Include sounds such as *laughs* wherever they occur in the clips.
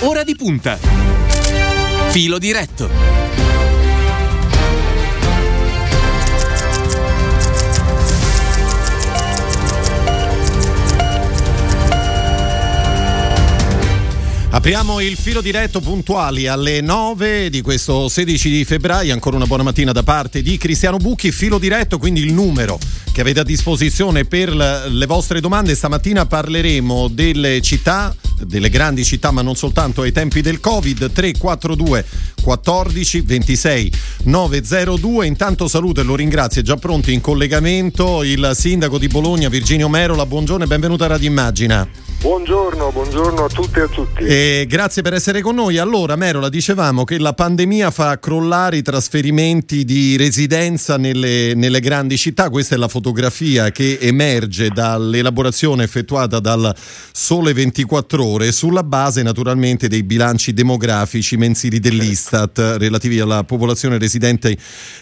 Ora di punta. Filo diretto. Apriamo il filo diretto puntuali alle 9 di questo 16 di febbraio. Ancora una buona mattina da parte di Cristiano Bucchi. Filo diretto, quindi il numero che avete a disposizione per le vostre domande. Stamattina parleremo delle città, delle grandi città, ma non soltanto ai tempi del Covid. 342 14 26 902. Intanto saluto e lo ringrazio. È già pronto in collegamento il sindaco di Bologna, Virginio Merola. Buongiorno e benvenuto a Radio Immagina. Buongiorno, buongiorno a tutti e a tutti. E grazie per essere con noi. Allora, Merola, dicevamo che la pandemia fa crollare i trasferimenti di residenza nelle, nelle, grandi città. Questa è la fotografia che emerge dall'elaborazione effettuata dal Sole 24 Ore sulla base naturalmente dei bilanci demografici mensili dell'Istat relativi alla popolazione residente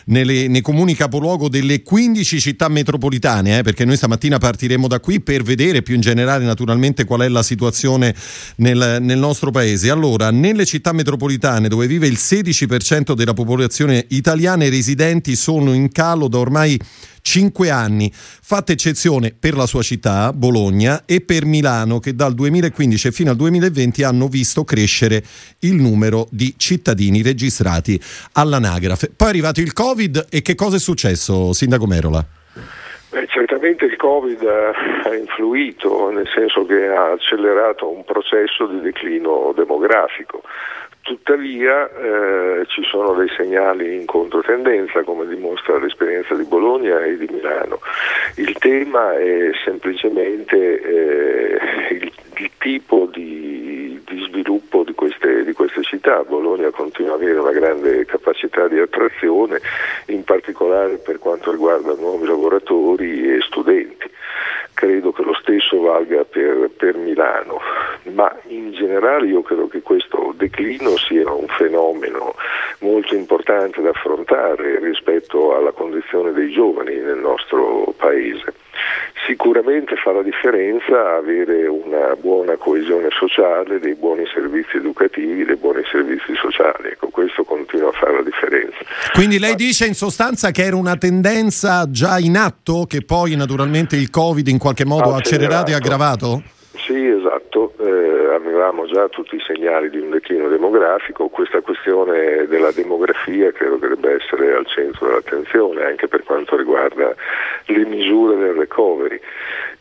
nelle, nei comuni capoluogo delle 15 città metropolitane, eh, perché noi stamattina partiremo da qui per vedere più in generale naturalmente qual è la situazione nel, nel nostro paese. Allora, nelle città metropolitane dove vive il 16% della popolazione italiana, i residenti sono in calo da ormai 5 anni, fatta eccezione per la sua città, Bologna, e per Milano, che dal 2015 fino al 2020 hanno visto crescere il numero di cittadini registrati all'anagrafe. Poi è arrivato il Covid e che cosa è successo, Sindaco Merola? Beh, certamente il Covid ha influito, nel senso che ha accelerato un processo di declino demografico. Tuttavia eh, ci sono dei segnali in controtendenza, come dimostra l'esperienza di Bologna e di Milano. Il tema è semplicemente eh, il, il, tipo di, di sviluppo di queste, di queste, città. Bologna continua ad avere una grande capacità di attrazione, in particolare per quanto riguarda nuovi lavoratori e studenti credo che lo stesso valga per, per, Milano, ma in generale io credo che questo declino sia un fenomeno molto importante da affrontare rispetto alla condizione dei giovani nel nostro Paese. Sicuramente fa la differenza avere una buona coesione sociale, dei buoni servizi educativi, dei buoni servizi sociali. Ecco, questo continua a fare la differenza. Quindi lei Ma... dice in sostanza che era una tendenza già in atto, che poi naturalmente il Covid in qualche modo ha accelerato e aggravato? Avevamo già tutti i segnali di un declino demografico, questa questione della demografia credo che debba essere al centro dell'attenzione anche per quanto riguarda le misure del recovery.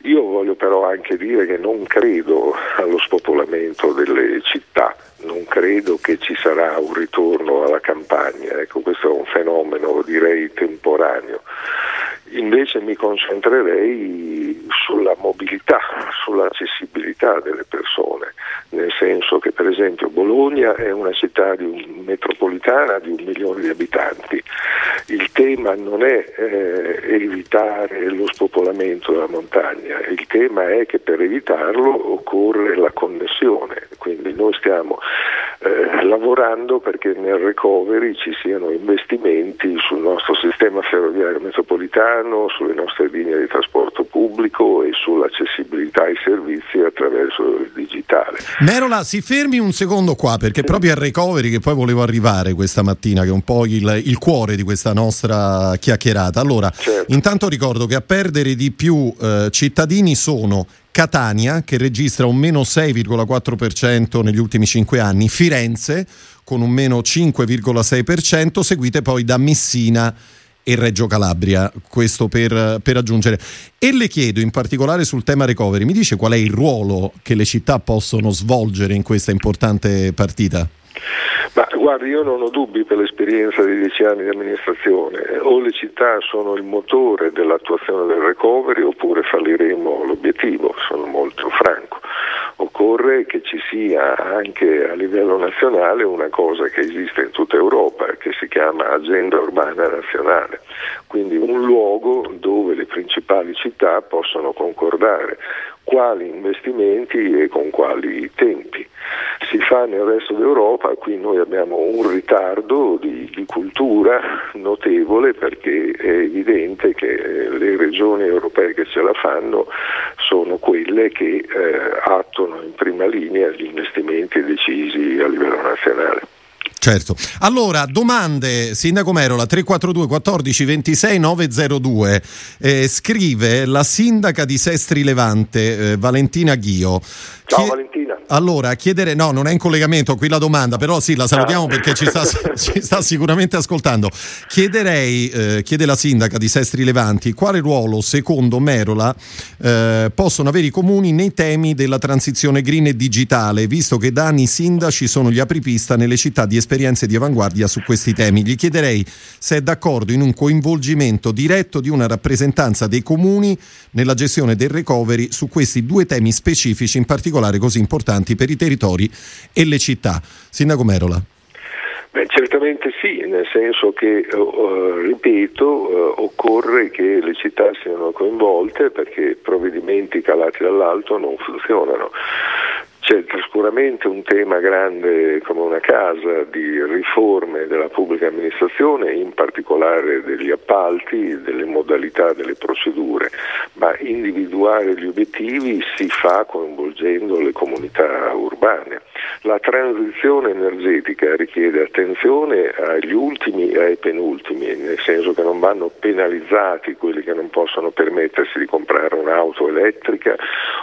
Io voglio però anche dire che non credo allo spopolamento delle città, non credo che ci sarà un ritorno alla campagna, ecco, questo è un fenomeno direi temporaneo. Invece mi concentrerei sulla mobilità, sull'accessibilità delle persone, nel senso che per esempio Bologna è una città di un, metropolitana di un milione di abitanti. Il tema non è eh, evitare lo spopolamento della montagna, il tema è che per evitarlo occorre la connessione, quindi noi stiamo eh, lavorando perché nel recovery ci siano investimenti sul nostro sistema ferroviario metropolitano, sulle nostre linee di trasporto pubblico e sull'accessibilità ai servizi attraverso il digitale. Merola, si fermi un secondo qua perché proprio al recovery che poi volevo arrivare questa mattina, che è un po' il, il cuore di questa nostra chiacchierata. Allora, certo. intanto ricordo che a perdere di più eh, cittadini sono Catania che registra un meno 6,4% negli ultimi 5 anni, Firenze con un meno 5,6%, seguite poi da Messina e Reggio Calabria, questo per, per, aggiungere. E le chiedo in particolare sul tema recovery, mi dice qual è il ruolo che le città possono svolgere in questa importante partita? Ma guardi, io non ho dubbi per l'esperienza di dieci anni di amministrazione. O le città sono il motore dell'attuazione del recovery oppure falliremo l'obiettivo, sono molto franco. Occorre che ci sia anche a livello nazionale una cosa che esiste in tutta Europa, che si chiama Agenda Urbana Nazionale, quindi un luogo dove le principali città possono concordare quali investimenti e con quali tempi. Si fa nel resto d'Europa, qui noi abbiamo un ritardo di, di cultura notevole perché è evidente che le regioni europee che ce la fanno sono quelle che eh, attuano in prima linea gli investimenti decisi a livello nazionale. Certo. Allora, domande, Sindaco Merola, 342 14 26 902. Eh, scrive la sindaca di Sestri Levante, eh, Valentina Ghio. Ciao Chie- Valentina. Allora, chiedere, no, non è in collegamento qui la domanda, però sì, la salutiamo ah. perché ci sta, *laughs* ci sta, sicuramente ascoltando. Chiederei, eh, chiede la sindaca di Sestri Levanti, quale ruolo secondo Merola eh, possono avere i comuni nei temi della transizione green e digitale, visto che da anni i sindaci sono gli apripista nelle città di esperienze di avanguardia su questi temi. Gli chiederei se è d'accordo in un coinvolgimento diretto di una rappresentanza dei comuni nella gestione del recovery su questi due temi specifici, in particolare così importanti per i territori e le città. Sindaco Merola. Beh, certamente sì, nel senso che, uh, ripeto, uh, occorre che le città siano coinvolte perché provvedimenti calati dall'alto non funzionano. C'è sicuramente un tema grande come una casa di riforme della pubblica amministrazione, in particolare degli appalti, delle modalità, delle procedure, ma individuare gli obiettivi si fa coinvolgendo le comunità urbane. La transizione energetica richiede attenzione agli ultimi e ai penultimi, nel senso che non vanno penalizzati quelli che non possono permettersi di comprare un'auto elettrica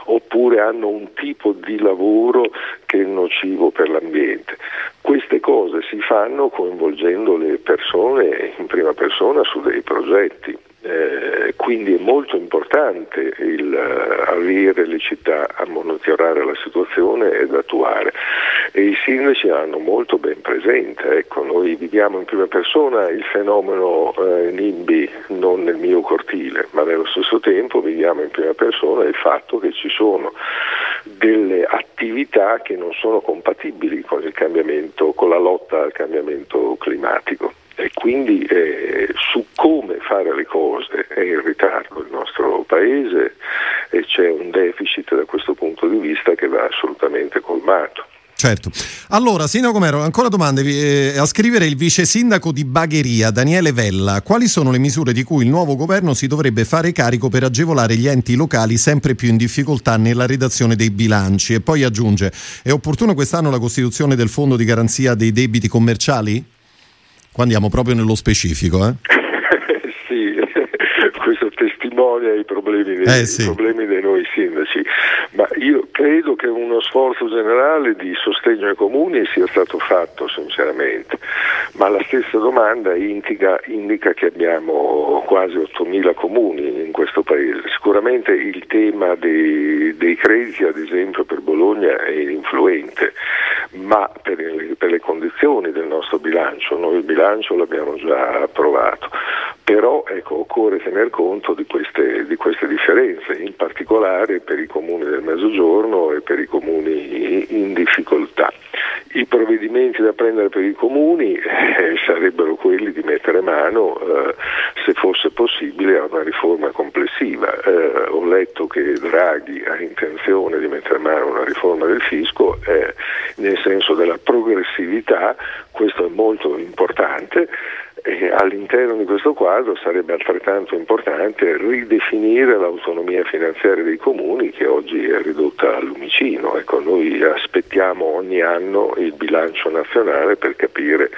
oppure hanno un tipo di lavoro lavoro che nocivo per l'ambiente. Queste cose si fanno coinvolgendo le persone in prima persona su dei progetti. Eh, quindi è molto importante il, uh, avere le città a monitorare la situazione ed attuare e i sindaci hanno molto ben presente, ecco, noi viviamo in prima persona il fenomeno eh, NIMBY non nel mio cortile, ma nello stesso tempo viviamo in prima persona il fatto che ci sono delle attività che non sono compatibili con con la lotta al cambiamento climatico e quindi eh, su come fare le cose è in ritardo il nostro Paese e c'è un deficit da questo punto di vista che va assolutamente colmato. Certo. Allora, Sindaco Mero, ancora domande. Eh, a scrivere il vice sindaco di Bagheria, Daniele Vella. Quali sono le misure di cui il nuovo governo si dovrebbe fare carico per agevolare gli enti locali sempre più in difficoltà nella redazione dei bilanci? E poi aggiunge, è opportuno quest'anno la costituzione del fondo di garanzia dei debiti commerciali? Qua andiamo proprio nello specifico, eh? Questo testimonia i problemi, dei, eh sì. i problemi dei noi sindaci, ma io credo che uno sforzo generale di sostegno ai comuni sia stato fatto sinceramente, ma la stessa domanda indica, indica che abbiamo quasi 8.000 comuni in questo paese. Sicuramente il tema dei, dei crediti, ad esempio per Bologna, è influente, ma per, per le condizioni del nostro bilancio, noi il bilancio l'abbiamo già approvato, però ecco, occorre tener conto di queste, di queste differenze, in particolare per i comuni del Mezzogiorno e per i comuni in difficoltà. I provvedimenti da prendere per i comuni eh, sarebbero quelli di mettere mano, eh, se fosse possibile, a una riforma complessiva. Eh, ho letto che Draghi ha intenzione di mettere mano a una riforma del fisco, eh, nel senso della progressività, questo è molto importante. E all'interno di questo quadro sarebbe altrettanto importante ridefinire l'autonomia finanziaria dei comuni che oggi è ridotta al lumicino. Ecco, noi aspettiamo ogni anno il bilancio nazionale per capire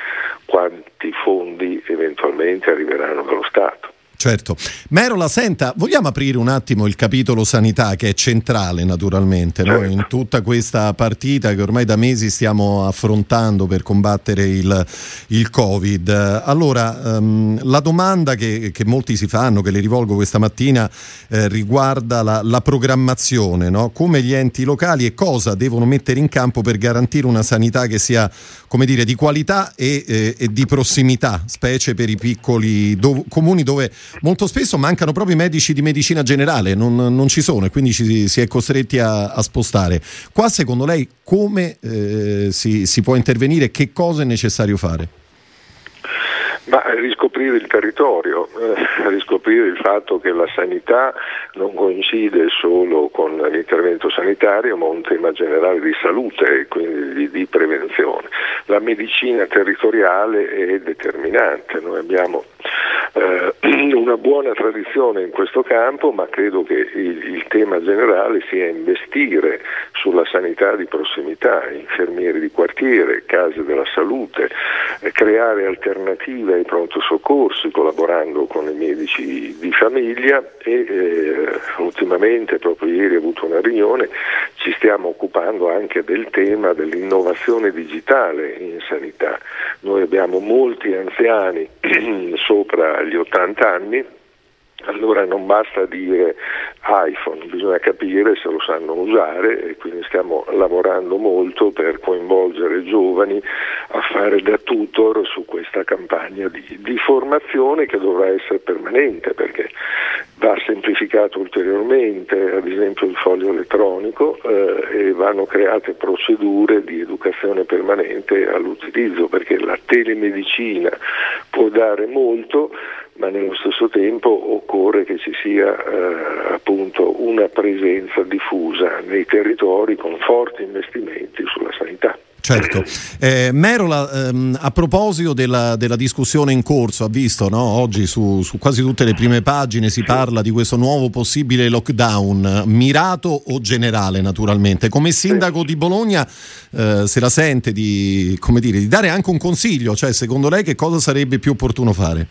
quanti fondi eventualmente arriveranno dallo Stato. Certo. Merola, senta, vogliamo aprire un attimo il capitolo sanità che è centrale naturalmente no? in tutta questa partita che ormai da mesi stiamo affrontando per combattere il, il Covid. Allora, um, la domanda che, che, molti si fanno, che le rivolgo questa mattina, eh, riguarda la, la programmazione, no? come gli enti locali e cosa devono mettere in campo per garantire una sanità che sia come dire, di qualità e, eh, e di prossimità, specie per i piccoli dov- comuni dove molto spesso mancano proprio i medici di medicina generale, non, non ci sono e quindi ci, si è costretti a, a spostare. Qua secondo lei come eh, si, si può intervenire? Che cosa è necessario fare? Ma riscoprire il territorio, eh, riscoprire il fatto che la sanità non coincide solo con l'intervento sanitario, ma un tema generale di salute e quindi di, di prevenzione. La medicina territoriale è determinante, noi abbiamo eh, *clears throat* una buona tradizione in questo campo, ma credo che il, il, tema generale sia investire sulla sanità di prossimità, infermieri di quartiere, case della salute, eh, creare alternative ai pronto soccorsi collaborando con i medici di famiglia e eh, ultimamente, proprio ieri ho avuto una riunione, ci stiamo occupando anche del tema dell'innovazione digitale in sanità. Noi abbiamo molti anziani *clears throat* sopra gli 80 anni allora non basta dire iPhone, bisogna capire se lo sanno usare e quindi stiamo lavorando molto per coinvolgere i giovani a fare da tutor su questa campagna di, di formazione che dovrà essere permanente perché va semplificato ulteriormente, ad esempio il foglio elettronico eh, e vanno create procedure di educazione permanente all'utilizzo perché la telemedicina può dare molto ma nello stesso tempo occorre che ci sia eh, appunto una presenza diffusa nei territori con forti investimenti sulla sanità. Certo. Eh, Merola, ehm, a proposito della, della, discussione in corso, ha visto no? oggi su, su, quasi tutte le prime pagine si parla di questo nuovo possibile lockdown, mirato o generale naturalmente. Come sindaco di Bologna eh, se la sente di, dire, di dare anche un consiglio, cioè secondo lei che cosa sarebbe più opportuno fare?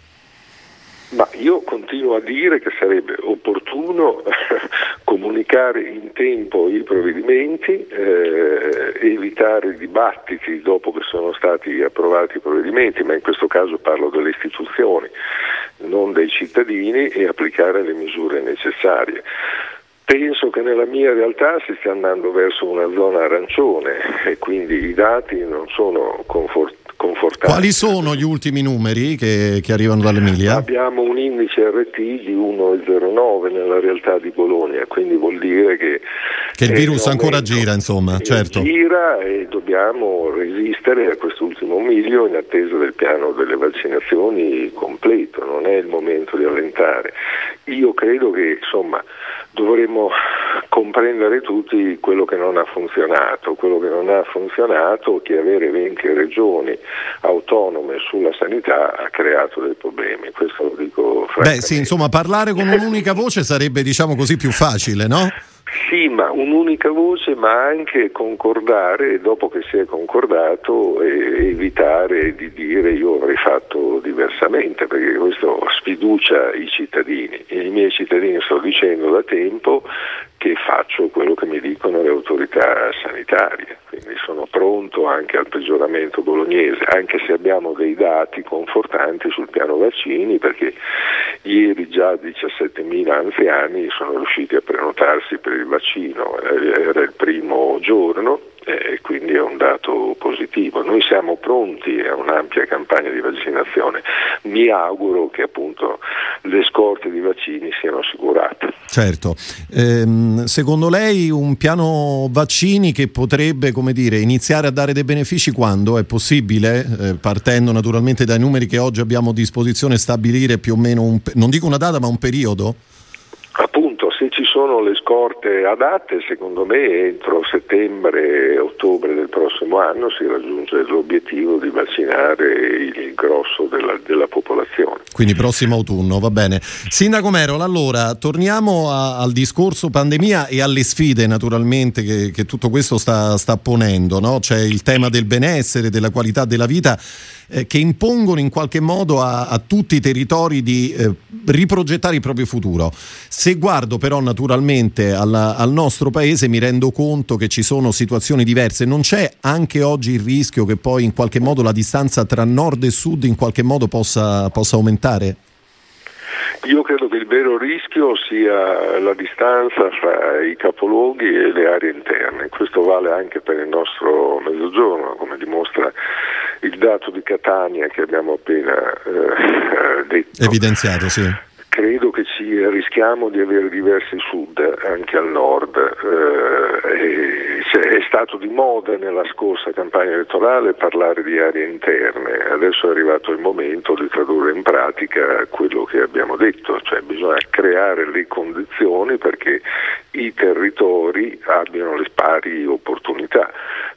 Ma io continuo a dire che sarebbe opportuno *laughs* comunicare in tempo i provvedimenti, eh, evitare dibattiti dopo che sono stati approvati i provvedimenti, ma in questo caso parlo delle istituzioni, non dei cittadini, e applicare le misure necessarie. Penso che nella mia realtà si stia andando verso una zona arancione e quindi i dati non sono confortanti confortanti. Quali sono gli ultimi numeri che, che arrivano dall'Emilia? Abbiamo un indice RT di 1,09 nella realtà di Bologna, quindi vuol dire che... Che il virus ancora gira, insomma, certo. Gira e dobbiamo resistere a quest'ultimo miglio in attesa del piano delle vaccinazioni completo, non è il momento di allentare. Io credo che, insomma, dovremmo comprendere tutti quello che non ha funzionato. Quello che non ha funzionato, che avere 20 regioni autonome sulla sanità ha creato dei problemi. Questo lo dico francamente. Beh, sì, insomma, parlare con un'unica *laughs* voce sarebbe, diciamo così, più facile, no? Sì, ma un'unica voce, ma anche concordare dopo che si è concordato evitare di dire io avrei fatto diversamente, perché questo sfiducia i cittadini. E I miei cittadini sto dicendo da tempo che faccio quello che mi dicono le autorità sanitarie, quindi sono pronto anche al peggioramento bolognese, anche se abbiamo dei dati confortanti sul piano vaccini, perché ieri già 17.000 anziani sono riusciti a prenotarsi per il vaccino, eh, era il primo giorno e quindi è un dato positivo. Noi siamo pronti a un'ampia campagna di vaccinazione, mi auguro che appunto le scorte di vaccini siano assicurate. Certo, ehm, secondo lei un piano vaccini che potrebbe dire, iniziare a dare dei benefici quando è possibile, eh, partendo naturalmente dai numeri che oggi abbiamo a disposizione, stabilire più o meno, un, non dico una data ma un periodo? Sono le scorte adatte, secondo me entro settembre e ottobre del prossimo anno si raggiunge l'obiettivo di vaccinare il grosso della, della popolazione. Quindi prossimo autunno, va bene. Sindaco Merola, allora torniamo a, al discorso pandemia e alle sfide naturalmente che, che tutto questo sta, sta ponendo. No? C'è il tema del benessere, della qualità della vita eh, che impongono in qualche modo a, a tutti i territori di eh, riprogettare il proprio futuro. Se guardo però naturalmente alla, al nostro paese mi rendo conto che ci sono situazioni diverse, non c'è anche oggi il rischio che poi in qualche modo la distanza tra nord e sud in qualche modo possa, possa aumentare? Io credo che il vero rischio sia la distanza fra i capoluoghi e le aree interne, questo vale anche per il nostro mezzogiorno, come dimostra il dato di Catania che abbiamo appena eh, *laughs* detto. Evidenziato, sì. Credo che ci rischiamo di avere diversi sud anche al nord eh, è stato di moda nella scorsa campagna elettorale parlare di aree interne, adesso è arrivato il momento di tradurre in pratica quello che abbiamo detto, cioè bisogna creare le condizioni perché i territori abbiano le pari opportunità.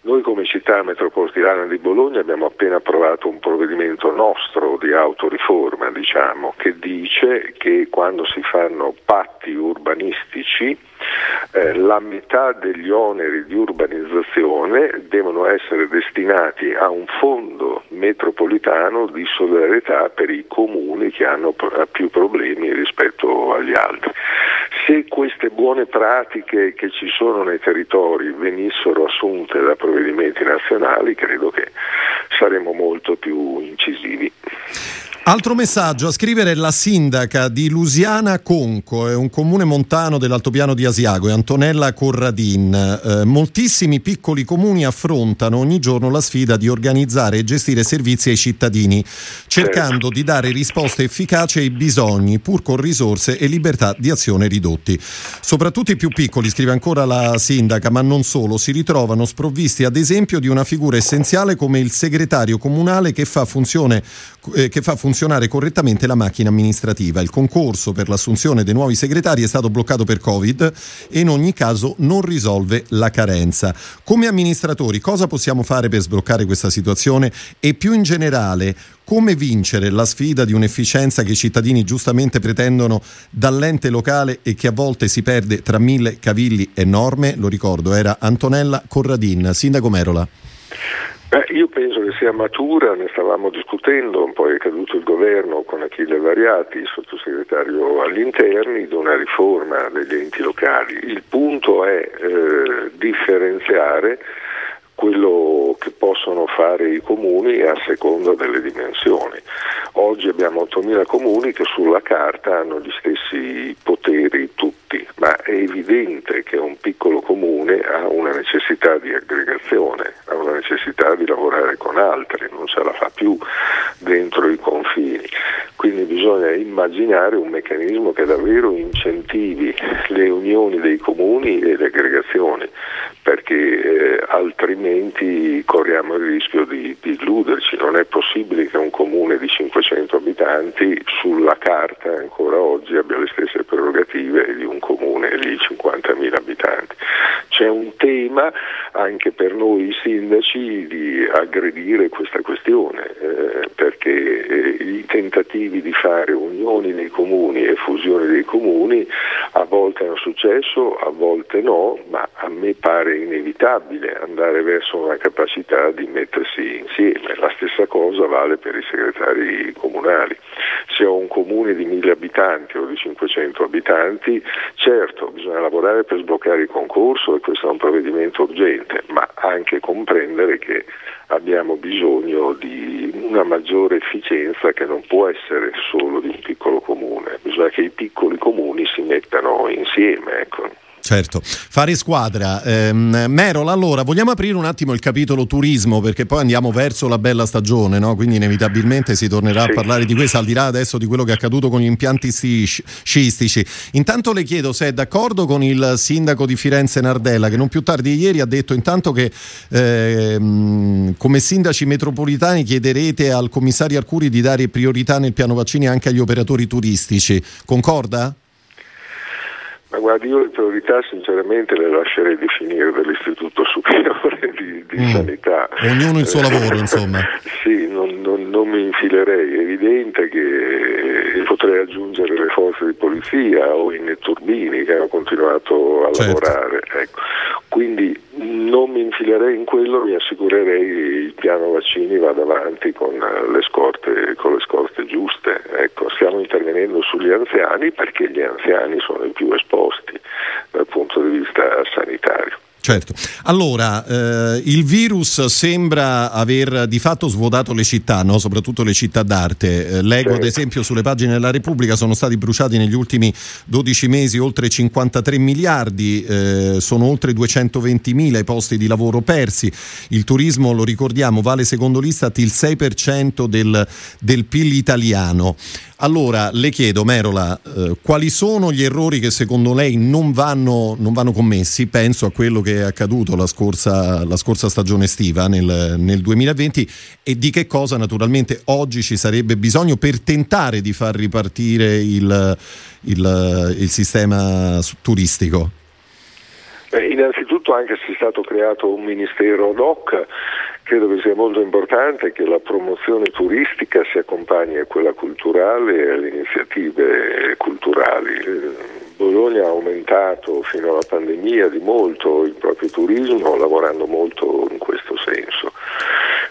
Noi come città metropolitana di Bologna abbiamo appena approvato un provvedimento nostro di autoriforma, diciamo, che dice che quando si fanno patti urbanistici eh, la metà degli oneri di urbanizzazione devono essere destinati a un fondo metropolitano di solidarietà per i comuni che hanno più problemi rispetto agli altri. Se queste buone pratiche che ci sono nei territori venissero assunte da provvedimenti nazionali, credo che saremmo molto più incisivi. Altro messaggio a scrivere la sindaca di Lusiana Conco, è un comune montano dell'altopiano di Asiago, è Antonella Corradin. Eh, moltissimi piccoli comuni affrontano ogni giorno la sfida di organizzare e gestire servizi ai cittadini, cercando di dare risposte efficaci ai bisogni, pur con risorse e libertà di azione ridotti. Soprattutto i più piccoli, scrive ancora la sindaca, ma non solo, si ritrovano sprovvisti ad esempio di una figura essenziale come il segretario comunale che fa funzione eh, che fa funzionare correttamente la macchina amministrativa. Il concorso per l'assunzione dei nuovi segretari è stato bloccato per Covid e in ogni caso non risolve la carenza. Come amministratori cosa possiamo fare per sbloccare questa situazione e più in generale come vincere la sfida di un'efficienza che i cittadini giustamente pretendono dall'ente locale e che a volte si perde tra mille cavilli e norme? Lo ricordo, era Antonella Corradin, Sindaco Merola. Beh, io penso che sia matura, ne stavamo discutendo, poi è caduto il governo con Achille Variati, sottosegretario agli interni, di una riforma degli enti locali. Il punto è eh, differenziare quello che possono fare i comuni a seconda delle dimensioni. Oggi abbiamo 8.000 comuni che sulla carta hanno gli stessi poteri tutti, ma è evidente che un piccolo comune ha una necessità di aggregazione, ha una necessità di lavorare con altri, non ce la fa più dentro i confini. Quindi bisogna immaginare un meccanismo che davvero incentivi le unioni dei comuni e le aggregazioni, perché eh, altrimenti corriamo il rischio di, di, illuderci. Non è possibile che un comune di 500 abitanti sulla carta ancora oggi abbia le stesse prerogative di un comune di 50.000 abitanti. C'è un tema anche per noi sindaci di aggredire questa questione, eh, perché eh, i tentativi di fare unioni dei comuni e fusioni dei comuni a volte hanno successo, a volte no, ma a me pare inevitabile andare verso una capacità di mettersi insieme. La stessa cosa vale per i segretari comunali. Se ho un comune di 1000 abitanti o di 500 abitanti, certo bisogna lavorare per sbloccare il concorso e questo è un provvedimento urgente, ma anche comprendere che abbiamo bisogno di una maggiore efficienza che non può essere solo di un piccolo comune, bisogna che i piccoli comuni si mettano insieme. Ecco. Certo, fare squadra. Eh, Merola, allora vogliamo aprire un attimo il capitolo turismo perché poi andiamo verso la bella stagione, no? quindi inevitabilmente si tornerà sì. a parlare di questo al di là adesso di quello che è accaduto con gli impianti sciistici. Intanto le chiedo se è d'accordo con il sindaco di Firenze Nardella che non più tardi di ieri ha detto intanto che eh, come sindaci metropolitani chiederete al commissario Arcuri di dare priorità nel piano vaccini anche agli operatori turistici. Concorda? Ma guardi, io le priorità sinceramente le lascerei definire dall'Istituto Superiore di, di mm. Sanità. Ognuno il suo lavoro, insomma. *laughs* sì, non, non, non, mi infilerei. È evidente che potrei aggiungere le forze di polizia o i netturbini che hanno continuato a certo. lavorare. Ecco. Quindi non mi infilerei in quello, mi assicurerei che il piano vaccini vada avanti con le scorte, con le scorte giuste. Ecco, stiamo intervenendo sugli anziani perché gli anziani sono i più esposti dal punto di vista sanitario. Certo. Allora, eh, il virus sembra aver di fatto svuotato le città, no? soprattutto le città d'arte. Eh, leggo certo. ad esempio sulle pagine della Repubblica sono stati bruciati negli ultimi 12 mesi oltre 53 miliardi, eh, sono oltre 220 mila i posti di lavoro persi. Il turismo, lo ricordiamo, vale secondo l'Istat il 6% del, del PIL italiano. Allora, le chiedo, Merola, eh, quali sono gli errori che secondo lei non vanno, non vanno, commessi? Penso a quello che è accaduto la scorsa, la scorsa stagione estiva nel, nel, 2020 e di che cosa naturalmente oggi ci sarebbe bisogno per tentare di far ripartire il, il, il sistema turistico. Beh, innanzitutto anche se è stato creato un ministero ad hoc, credo che sia molto importante che la promozione turistica si accompagni a quella culturale e alle iniziative culturali. Bologna ha aumentato fino alla pandemia di molto il proprio turismo lavorando molto in questo senso.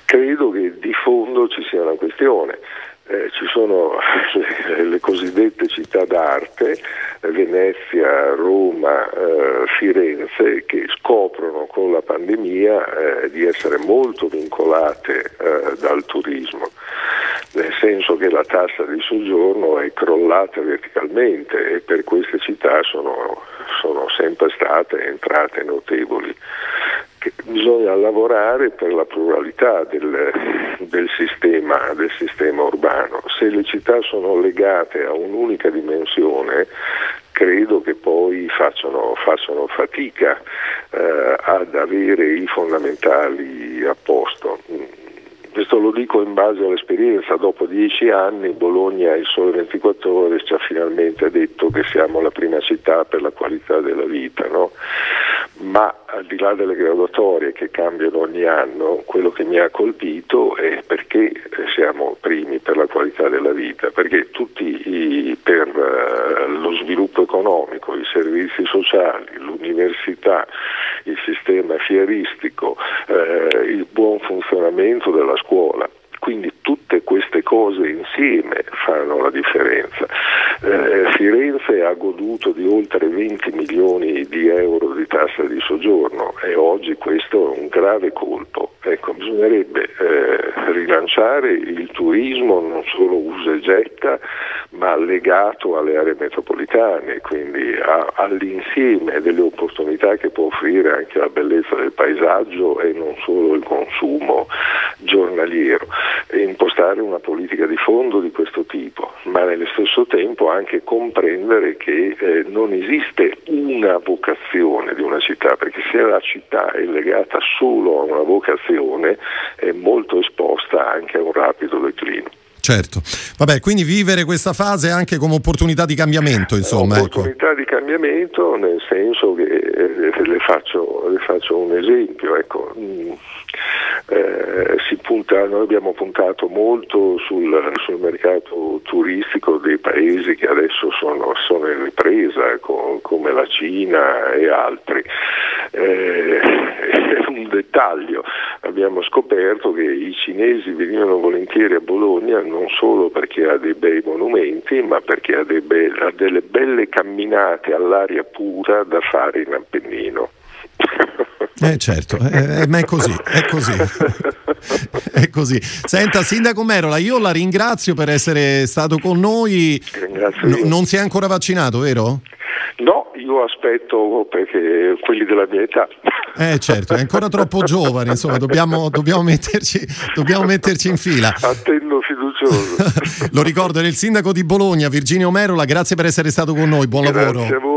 Credo che di fondo ci sia una questione eh, ci sono le, *laughs* le, cosiddette città d'arte, Venezia, Roma, eh, Firenze, che scoprono con la pandemia eh, di essere molto vincolate eh, dal turismo, nel senso che la tassa di soggiorno è crollata verticalmente e per queste città sono, sono sempre state entrate notevoli bisogna lavorare per la pluralità del, del, sistema, del, sistema, urbano. Se le città sono legate a un'unica dimensione, credo che poi facciano, facciano fatica eh, ad avere i fondamentali a posto. Questo lo dico in base all'esperienza, dopo dieci anni Bologna, il Sole 24 Ore, ci ha finalmente detto che siamo la prima città per la qualità della vita, no? Ma al di là delle graduatorie che cambiano ogni anno, quello che mi ha colpito è perché siamo primi per la qualità della vita, perché tutti i, per uh, lo sviluppo economico, i servizi sociali, l'università, il sistema fieristico, uh, il buon funzionamento della scuola, quindi tutte queste cose insieme fanno la differenza. Eh, Firenze ha goduto di oltre 20 milioni di euro di tassa di soggiorno e oggi questo è un grave colpo. Ecco, bisognerebbe eh, rilanciare il turismo non solo usa e getta, ma legato alle aree metropolitane, quindi a, all'insieme delle opportunità che può offrire anche la bellezza del paesaggio e non solo il consumo giornaliero e impostare una politica di fondo di questo tipo, ma nello stesso tempo anche comprendere che eh, non esiste una vocazione di una città, perché se la città è legata solo a una vocazione è molto esposta anche a un rapido declino. Certo, vabbè, quindi vivere questa fase anche come opportunità di cambiamento, insomma. Ecco. Opportunità ecco. di cambiamento nel senso che eh, le, faccio, le, faccio, un esempio, ecco. Eh, punta, noi abbiamo puntato molto sul, sul, mercato turistico dei paesi che adesso sono, sono in ripresa, con, come la Cina e altri. Eh, *laughs* un dettaglio, abbiamo scoperto che i cinesi venivano volentieri a Bologna non solo perché ha dei bei monumenti, ma perché ha, be- ha delle belle camminate all'aria pura da fare in Appennino. Eh certo, eh, eh, ma è così, è così. *laughs* è così. Senta, Sindaco Merola, io la ringrazio per essere stato con noi. No, non si è ancora vaccinato, vero? No, io aspetto perché quelli della mia età. Eh certo, è ancora troppo giovane, insomma, dobbiamo, dobbiamo, metterci, dobbiamo metterci, in fila. Attendo fiducioso. *laughs* Lo ricordo, era il sindaco di Bologna, Virginio Merola, grazie per essere stato con noi, buon grazie lavoro.